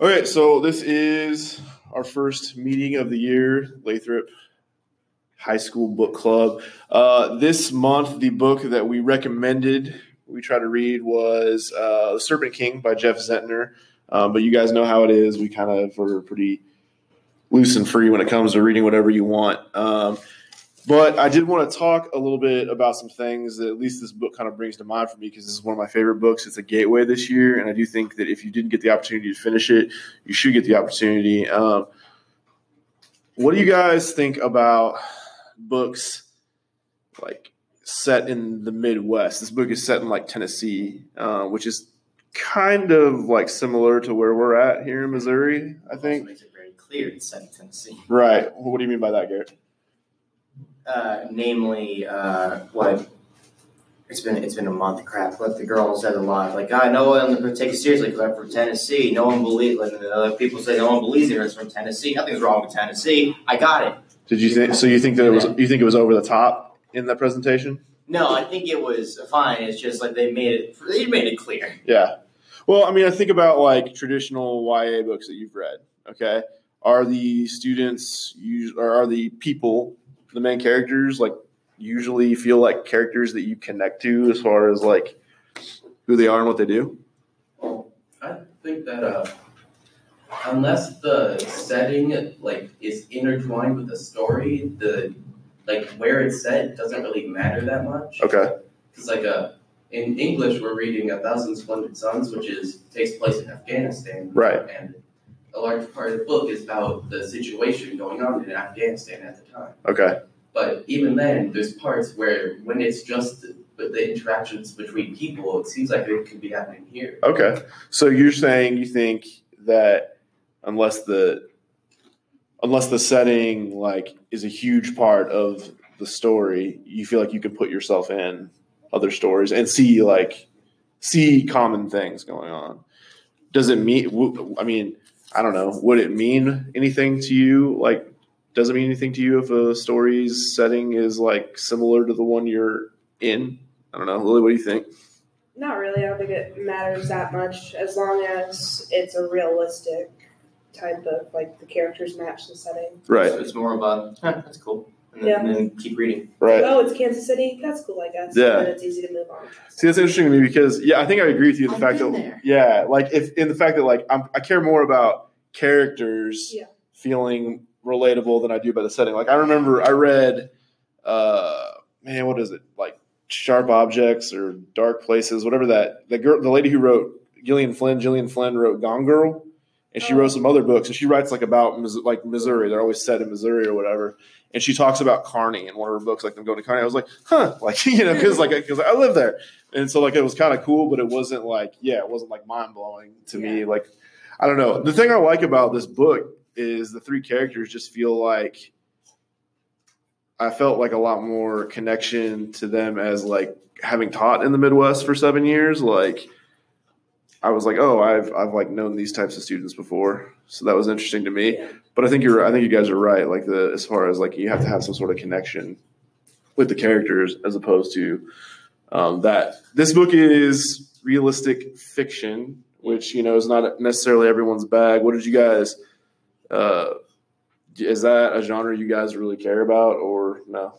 Okay, so this is our first meeting of the year, Lathrop High School Book Club. Uh, this month, the book that we recommended we try to read was uh, The Serpent King by Jeff Zentner. Um, but you guys know how it is. We kind of are pretty loose and free when it comes to reading whatever you want. Um, but I did want to talk a little bit about some things that at least this book kind of brings to mind for me because this is one of my favorite books. It's a gateway this year, and I do think that if you didn't get the opportunity to finish it, you should get the opportunity. Um, what do you guys think about books like set in the Midwest? This book is set in like Tennessee, uh, which is kind of like similar to where we're at here in Missouri. I think. makes it very clear it's set in Tennessee. Right. What do you mean by that, Garrett? Uh, namely, uh, what it's been it's been a month. Crap, what the girl said a lot. Like, I no one take it seriously because I'm from Tennessee. No one believes. Like, other people say no one believes it's from Tennessee. Nothing's wrong with Tennessee. I got it. Did you think? So you think that it was? You think it was over the top in that presentation? No, I think it was fine. It's just like they made it. They made it clear. Yeah. Well, I mean, I think about like traditional YA books that you've read. Okay, are the students or are the people the main characters like usually feel like characters that you connect to as far as like who they are and what they do? Well, I think that uh, unless the setting like is intertwined with the story, the like where it's set doesn't really matter that much. Okay. Because like uh, in English, we're reading A Thousand Splendid Suns, which is takes place in Afghanistan. Right. And a large part of the book is about the situation going on in Afghanistan at the time. Okay. But even then, there's parts where when it's just the, the interactions between people, it seems like it could be happening here. Okay. So you're saying you think that unless the unless the setting like is a huge part of the story, you feel like you can put yourself in other stories and see like see common things going on. Does it mean? I mean, I don't know. Would it mean anything to you? Like, does it mean anything to you if a story's setting is like similar to the one you're in? I don't know. Lily, what do you think? Not really. I don't think it matters that much as long as it's a realistic type of like the characters match the setting. Right. So it's more about huh, that's cool, and then, Yeah. and then keep reading. Right. Oh, it's Kansas City. That's cool, I guess. Yeah. And it's easy to move on. See, that's interesting to me because yeah, I think I agree with you. The I've fact been that there. yeah, like if in the fact that like I'm, I care more about characters Yeah. feeling relatable than I do by the setting. Like I remember I read, uh, man, what is it like Sharp Objects or Dark Places, whatever that the girl, the lady who wrote Gillian Flynn, Gillian Flynn wrote Gone Girl. And she wrote some other books, and she writes like about like Missouri. They're always set in Missouri or whatever. And she talks about Kearney in one of her books, like them going to Kearney. I was like, huh, like you know, because like because I live there, and so like it was kind of cool, but it wasn't like yeah, it wasn't like mind blowing to me. Like I don't know. The thing I like about this book is the three characters just feel like I felt like a lot more connection to them as like having taught in the Midwest for seven years. Like I was like, oh, I've I've like known these types of students before, so that was interesting to me. Yeah. But I think you're I think you guys are right. Like the as far as like you have to have some sort of connection with the characters as opposed to um, that. This book is realistic fiction, which you know is not necessarily everyone's bag. What did you guys? Uh, is that a genre you guys really care about, or no?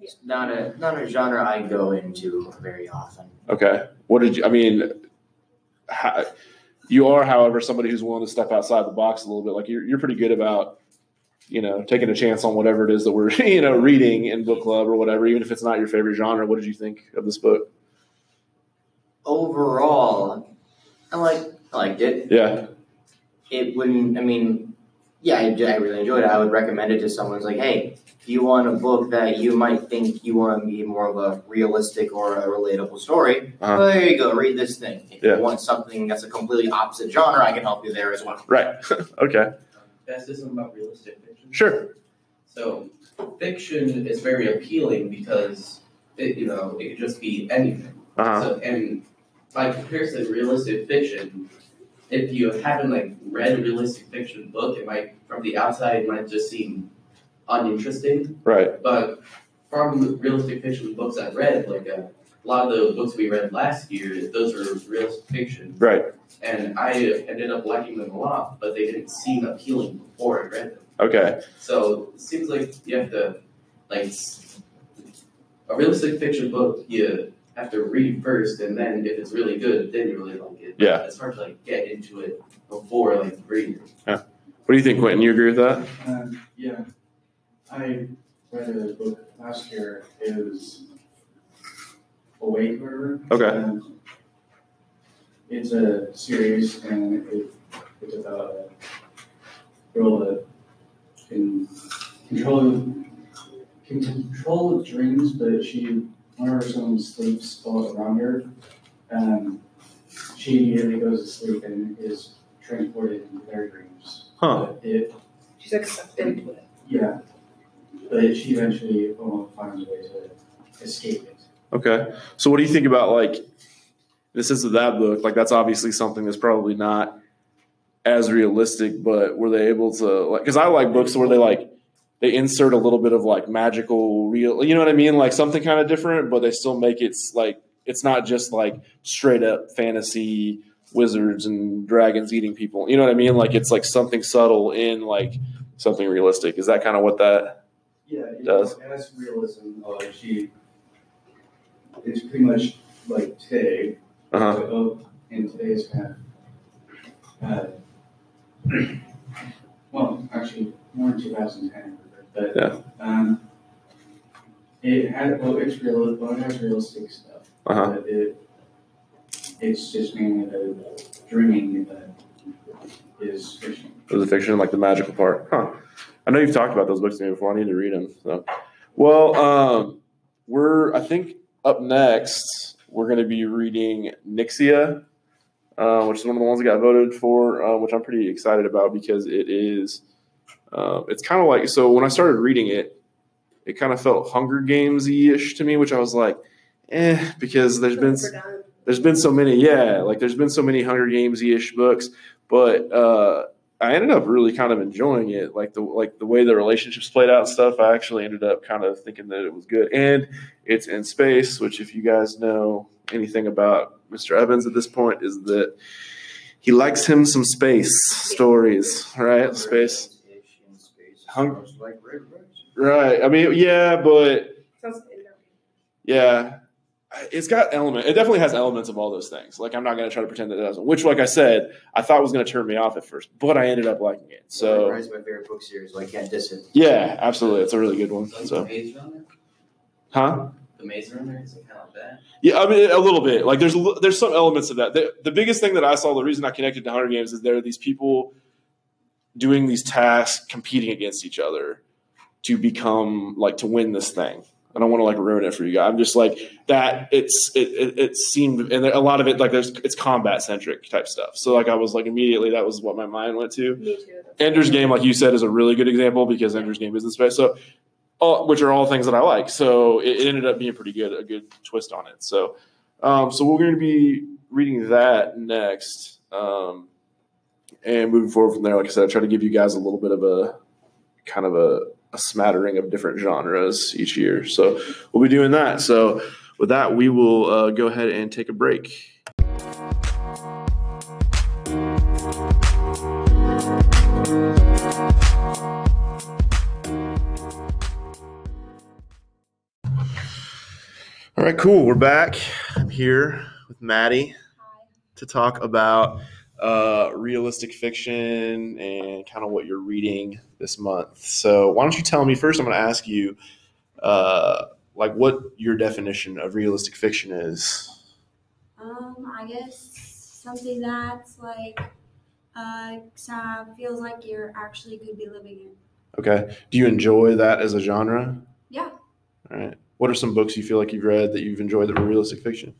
It's not a not a genre I go into very often. Okay. What did you? I mean, how, you are, however, somebody who's willing to step outside the box a little bit. Like you're, you're pretty good about, you know, taking a chance on whatever it is that we're, you know, reading in book club or whatever, even if it's not your favorite genre. What did you think of this book? Overall, I like I liked it. Yeah. It wouldn't. I mean, yeah, I, I really enjoyed it. I would recommend it to someone. It's like, hey, if you want a book that you might think you want to be more of a realistic or a relatable story, Uh-huh. well, there you go. Read this thing. If Yeah. you want something that's a completely opposite genre, I can help you there as well. Right. okay. Can I say something about realistic fiction? Sure. So, fiction is very appealing because it, you know, it could just be anything. Uh-huh. So, and by comparison, realistic fiction, if you haven't like read a realistic fiction book, it might from the outside it might just seem uninteresting. Right. But from the realistic fiction books I've read, like uh, a lot of the books we read last year, those are realistic fiction, Right. and I ended up liking them a lot, but they didn't seem appealing before I read them. Okay. So it seems like you have to like a realistic fiction book. You have to read first, and then if it's really good, then you really like it. Yeah. it's hard to like get into it before like reading. Yeah. What do you think, Quentin? You agree with that? Um, yeah, I read a book last year. It was Awake, or whatever. Okay. Um, it's a series, and it, it's about a girl that can control can control dreams, but she whenever someone sleeps all around her, um, she immediately goes to sleep and is transported into their dreams. Huh. But it She's like sucked into it. yeah, but she eventually uh, finds a way to escape it. Okay. So what do you think about like this is that book? Like that's obviously something that's probably not as realistic, but were they able to like because I like books where they like they insert a little bit of like magical real you know what I mean? Like something kind of different, but they still make it like it's not just like straight up fantasy wizards and dragons eating people. You know what I mean? Like it's like something subtle in like something realistic. Is that kind of what that Yeah, it Does. has realism. Uh, she it's pretty much like today. uh-huh. oh, in today's kind of, uh, well, actually more in 2010, but Yeah. um, it had well, it's real. Well, it has realistic stuff. Uh-huh. But it it's just mainly the dreaming that is fiction. It was a fiction, like the magical part. Huh. I know you've talked about those books to me before. I need to read them. So, well, um, we're I think up next we're going to be reading Nyxia, uh, which is one of the ones that got voted for, uh, which I'm pretty excited about because it is. Uh, it's kind of like so when I started reading it, it kind of felt Hunger Games ish to me, which I was like, eh, because there's been there's been so many yeah like there's been so many hunger games ish books but uh i ended up really kind of enjoying it like the like the way the relationships played out and stuff i actually ended up kind of thinking that it was good. And it's in space which if you guys know anything about mr evans at this point is that he likes him some space stories right? Space Hung- like right i mean yeah but Yeah, it's got element. It definitely has elements of all those things. Like I'm not going to try to pretend that it doesn't. Which, like I said, I thought was going to turn me off at first, but I ended up liking it. Red Rising is my favorite book series, Like I can't diss it. yeah, absolutely, it's a really good one. So, So, Maze Runner, huh? the Maze Runner is kind of like that. Yeah, I mean a little bit. Like there's there's some elements of that. The, the biggest thing that I saw, the reason I connected to Hunger Games is there are these people doing these tasks, competing against each other to become like to win this thing. I don't want to like ruin it for you guys. I'm just like that. It's it it, it seemed and a lot of it like there's it's combat centric type stuff. So like I was like immediately that was what my mind went to. Me too. Ender's Game, like you said, is a really good example because Ender's Game is in space. So, all, which are all things that I like. So it, it ended up being pretty good, a good twist on it. So, um, so we're going to be reading that next, um, and moving forward from there. Like I said, I try to give you guys a little bit of a kind of a, a smattering of different genres each year. So we'll be doing that. So with that, we will uh, go ahead and take a break. All right, cool. We're back. I'm here with Maddie to talk about uh, realistic fiction and kind of what you're reading this month. So, why don't you tell me first? I'm going to ask you, uh, like, what your definition of realistic fiction is. Um, I guess something that's like uh feels like you're actually could be living in. Okay. Do you enjoy that as a genre? Yeah. All right. What are some books you feel like you've read that you've enjoyed that were realistic fiction?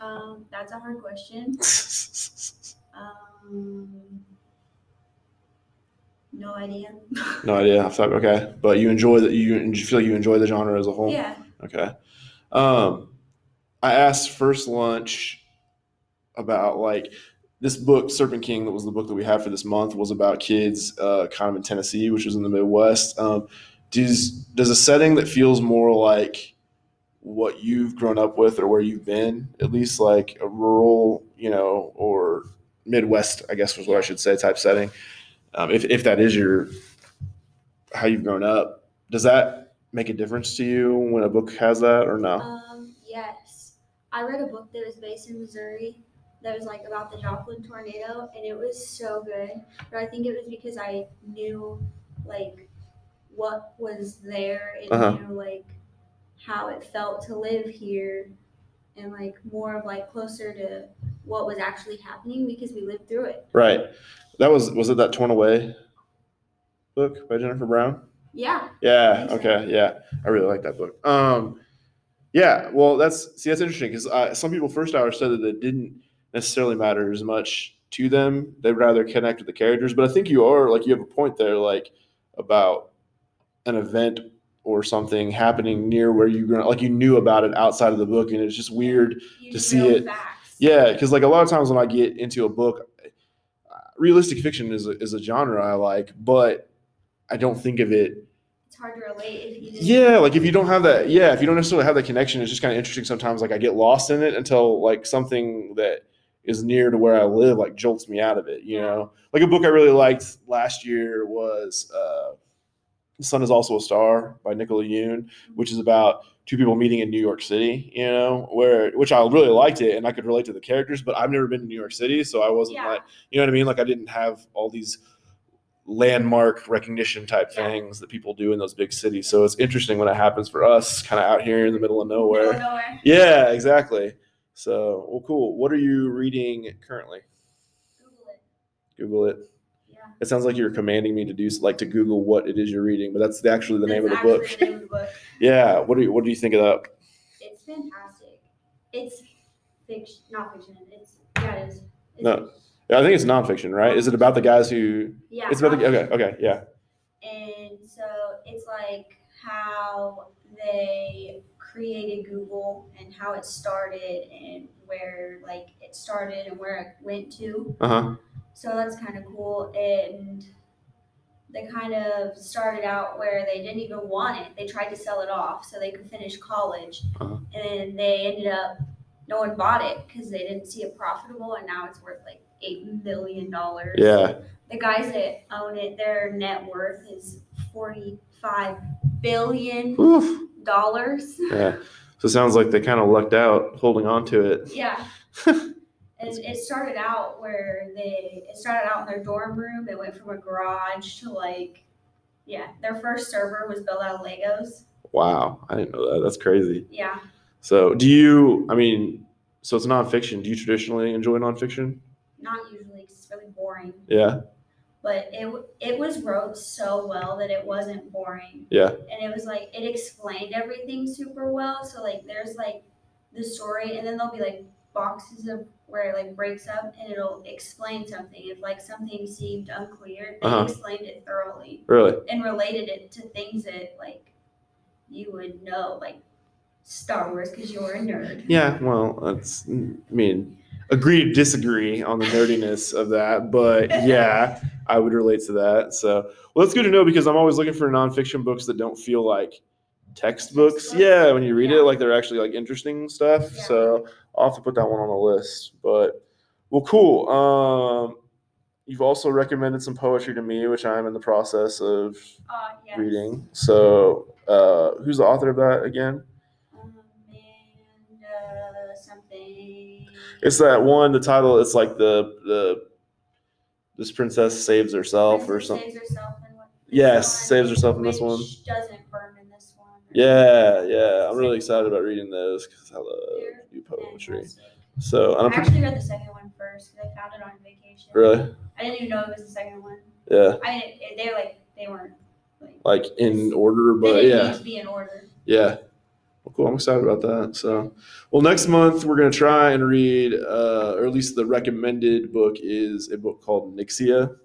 Um, that's a hard question. Um, no idea. no idea. I okay, but you enjoy that. You, you feel like you enjoy the genre as a whole. yeah. Okay. Um, I asked first lunch about like this book, Serpent King, that was the book that we had for this month, was about kids uh, kind of in Tennessee, which was in the Midwest. Um, does does a setting that feels more like what you've grown up with or where you've been, at least like a rural, you know, or Midwest, I guess was what I should say, type setting. Um, if if that is your how you've grown up, does that make a difference to you when a book has that or no? Um, yes. I read a book that was based in Missouri that was like about the Joplin tornado and it was so good. But I think it was because I knew like what was there and Uh-huh. knew like how it felt to live here and like more of like closer to what was actually happening because we lived through it. Right. That was was it that torn away book by Jennifer Brown? Yeah. Yeah. Okay. Yeah. I really like that book. Um, yeah. Well, that's see, that's interesting because uh, some people first hour said that it didn't necessarily matter as much to them. They'd rather connect with the characters. But I think you are like you have a point there, like about an event or something happening near where you grew like you knew about it outside of the book, and it's just weird You To see it- Facts. Yeah, because like a lot of times when I get into a book, realistic fiction is a, is a genre I like, but I don't think of it. It's hard to relate if you Yeah, like if you don't have that, yeah, if you don't necessarily have that connection, it's just kind of interesting. Sometimes like I get lost in it until like something that is near to where I live like jolts me out of it. You know, like a book I really liked last year was uh, "The Sun Is Also a Star" by Nicola Yoon, which is about two people meeting in New York City. You know, where which I really liked it and I could relate to the characters, but I've never been to New York City, so I wasn't Yeah. like, you know what I mean? Like I didn't have all these landmark recognition type Yeah. things that people do in those big cities. So it's interesting when it happens for us, kind of out here in the middle of Middle nowhere. of nowhere. Yeah, exactly. So, well, cool. What are you reading currently? Google it. Google it. It sounds like you're commanding me to do like to Google what it is you're reading, but that's actually the name of That's the the name of the book. Yeah. What do you What do you think of that? It's fantastic. It's fiction, not fiction. It's yeah, it is. It's No. Yeah, I think it's nonfiction, right? Is it about the guys who? Yeah. It's about the. Okay. Okay. Yeah. And so it's like how they created Google and how it started and where like it started and where it went to. Uh huh. So that's kind of cool. And they kind of started out where they didn't even want it. They tried to sell it off so they could finish college. Uh-huh. And they ended up, no one bought it because they didn't see it profitable. And now it's worth like $8 million. Yeah. The guys that own it, their net worth is $45 billion. Oof. Yeah. So it sounds like they kind of lucked out holding on to it. Yeah. and it started out where they it started out in their dorm room. It went from a garage to like yeah, their first server was built out of Legos. Wow. I didn't know that. That's crazy. Yeah. So, do you? I mean, so it's nonfiction. Do you traditionally enjoy nonfiction? Not usually 'cause it's really boring. Yeah. But it it was wrote so well that it wasn't boring. Yeah. And it was like it explained everything super well. So like there's like the story and then there'll be like boxes of where it like breaks up and it'll explain something. If like something seemed unclear, they Uh-huh. explained it thoroughly. Really? and related it to things that like you would know, like Star Wars, because you're a nerd. Yeah. Well, that's. I mean, agree to disagree on the nerdiness of that, but yeah, I would relate to that. So, well, that's good to know because I'm always looking for nonfiction books that don't feel like textbooks. Yeah, when you read it, like they're actually like interesting stuff. Yeah. So I'll have to put that one on the list. But well, cool. Um, you've also recommended some poetry to me, which I'm in the process of Uh, yes. reading. So, uh, who's the author of that again? Something. It's that one. The title. It's like the the this princess saves herself or something. Saves herself? Yes, saves herself in this one. Doesn't Yeah, yeah. I'm really excited about reading those because I love new poetry. So, I I'm pretty, actually read the second one first because I found it on vacation. really, I didn't even know it was the second one. yeah, I didn't. They're like they weren't like. like in order, but They didn't yeah, need to be in order. yeah. Well, cool. I'm excited about that. So, well, next month we're gonna try and read, uh, or at least the recommended book is a book called Nyxia.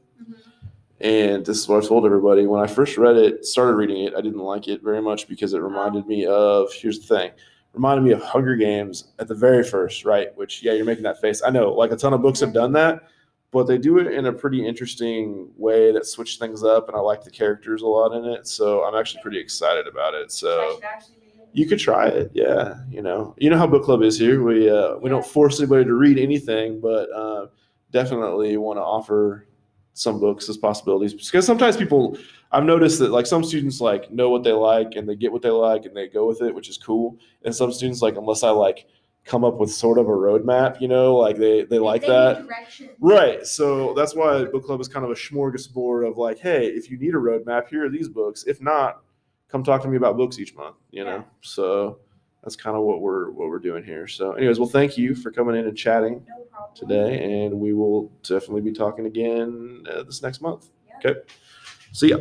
And this is what I told everybody when I first read it, started reading it. I didn't like it very much because it reminded me of here's the thing, reminded me of Hunger Games at the very first, right? Which yeah, you're making that face. I know, like a ton of books have done that, but they do it in a pretty interesting way that switch things up, and I like the characters a lot in it. So I'm actually pretty excited about it. So should actually read it. You could try it, yeah. You know, you know how book club is here. We uh, we don't force anybody to read anything, but uh, definitely want to offer some books as possibilities because sometimes people I've noticed that like some students like know what they like and they get what they like and they go with it, which is cool. And some students like unless I like come up with sort of a roadmap, you know, like they they like need that. Right. So that's why book club is kind of a smorgasbord of like, hey, if you need a roadmap, here are these books. If not, come talk to me about books each month. You know. Yeah. So that's kind of what we're what we're doing here. So, anyways, well, thank you for coming in and chatting No today, and we will definitely be talking again uh, this next month. Yeah. Okay. See ya.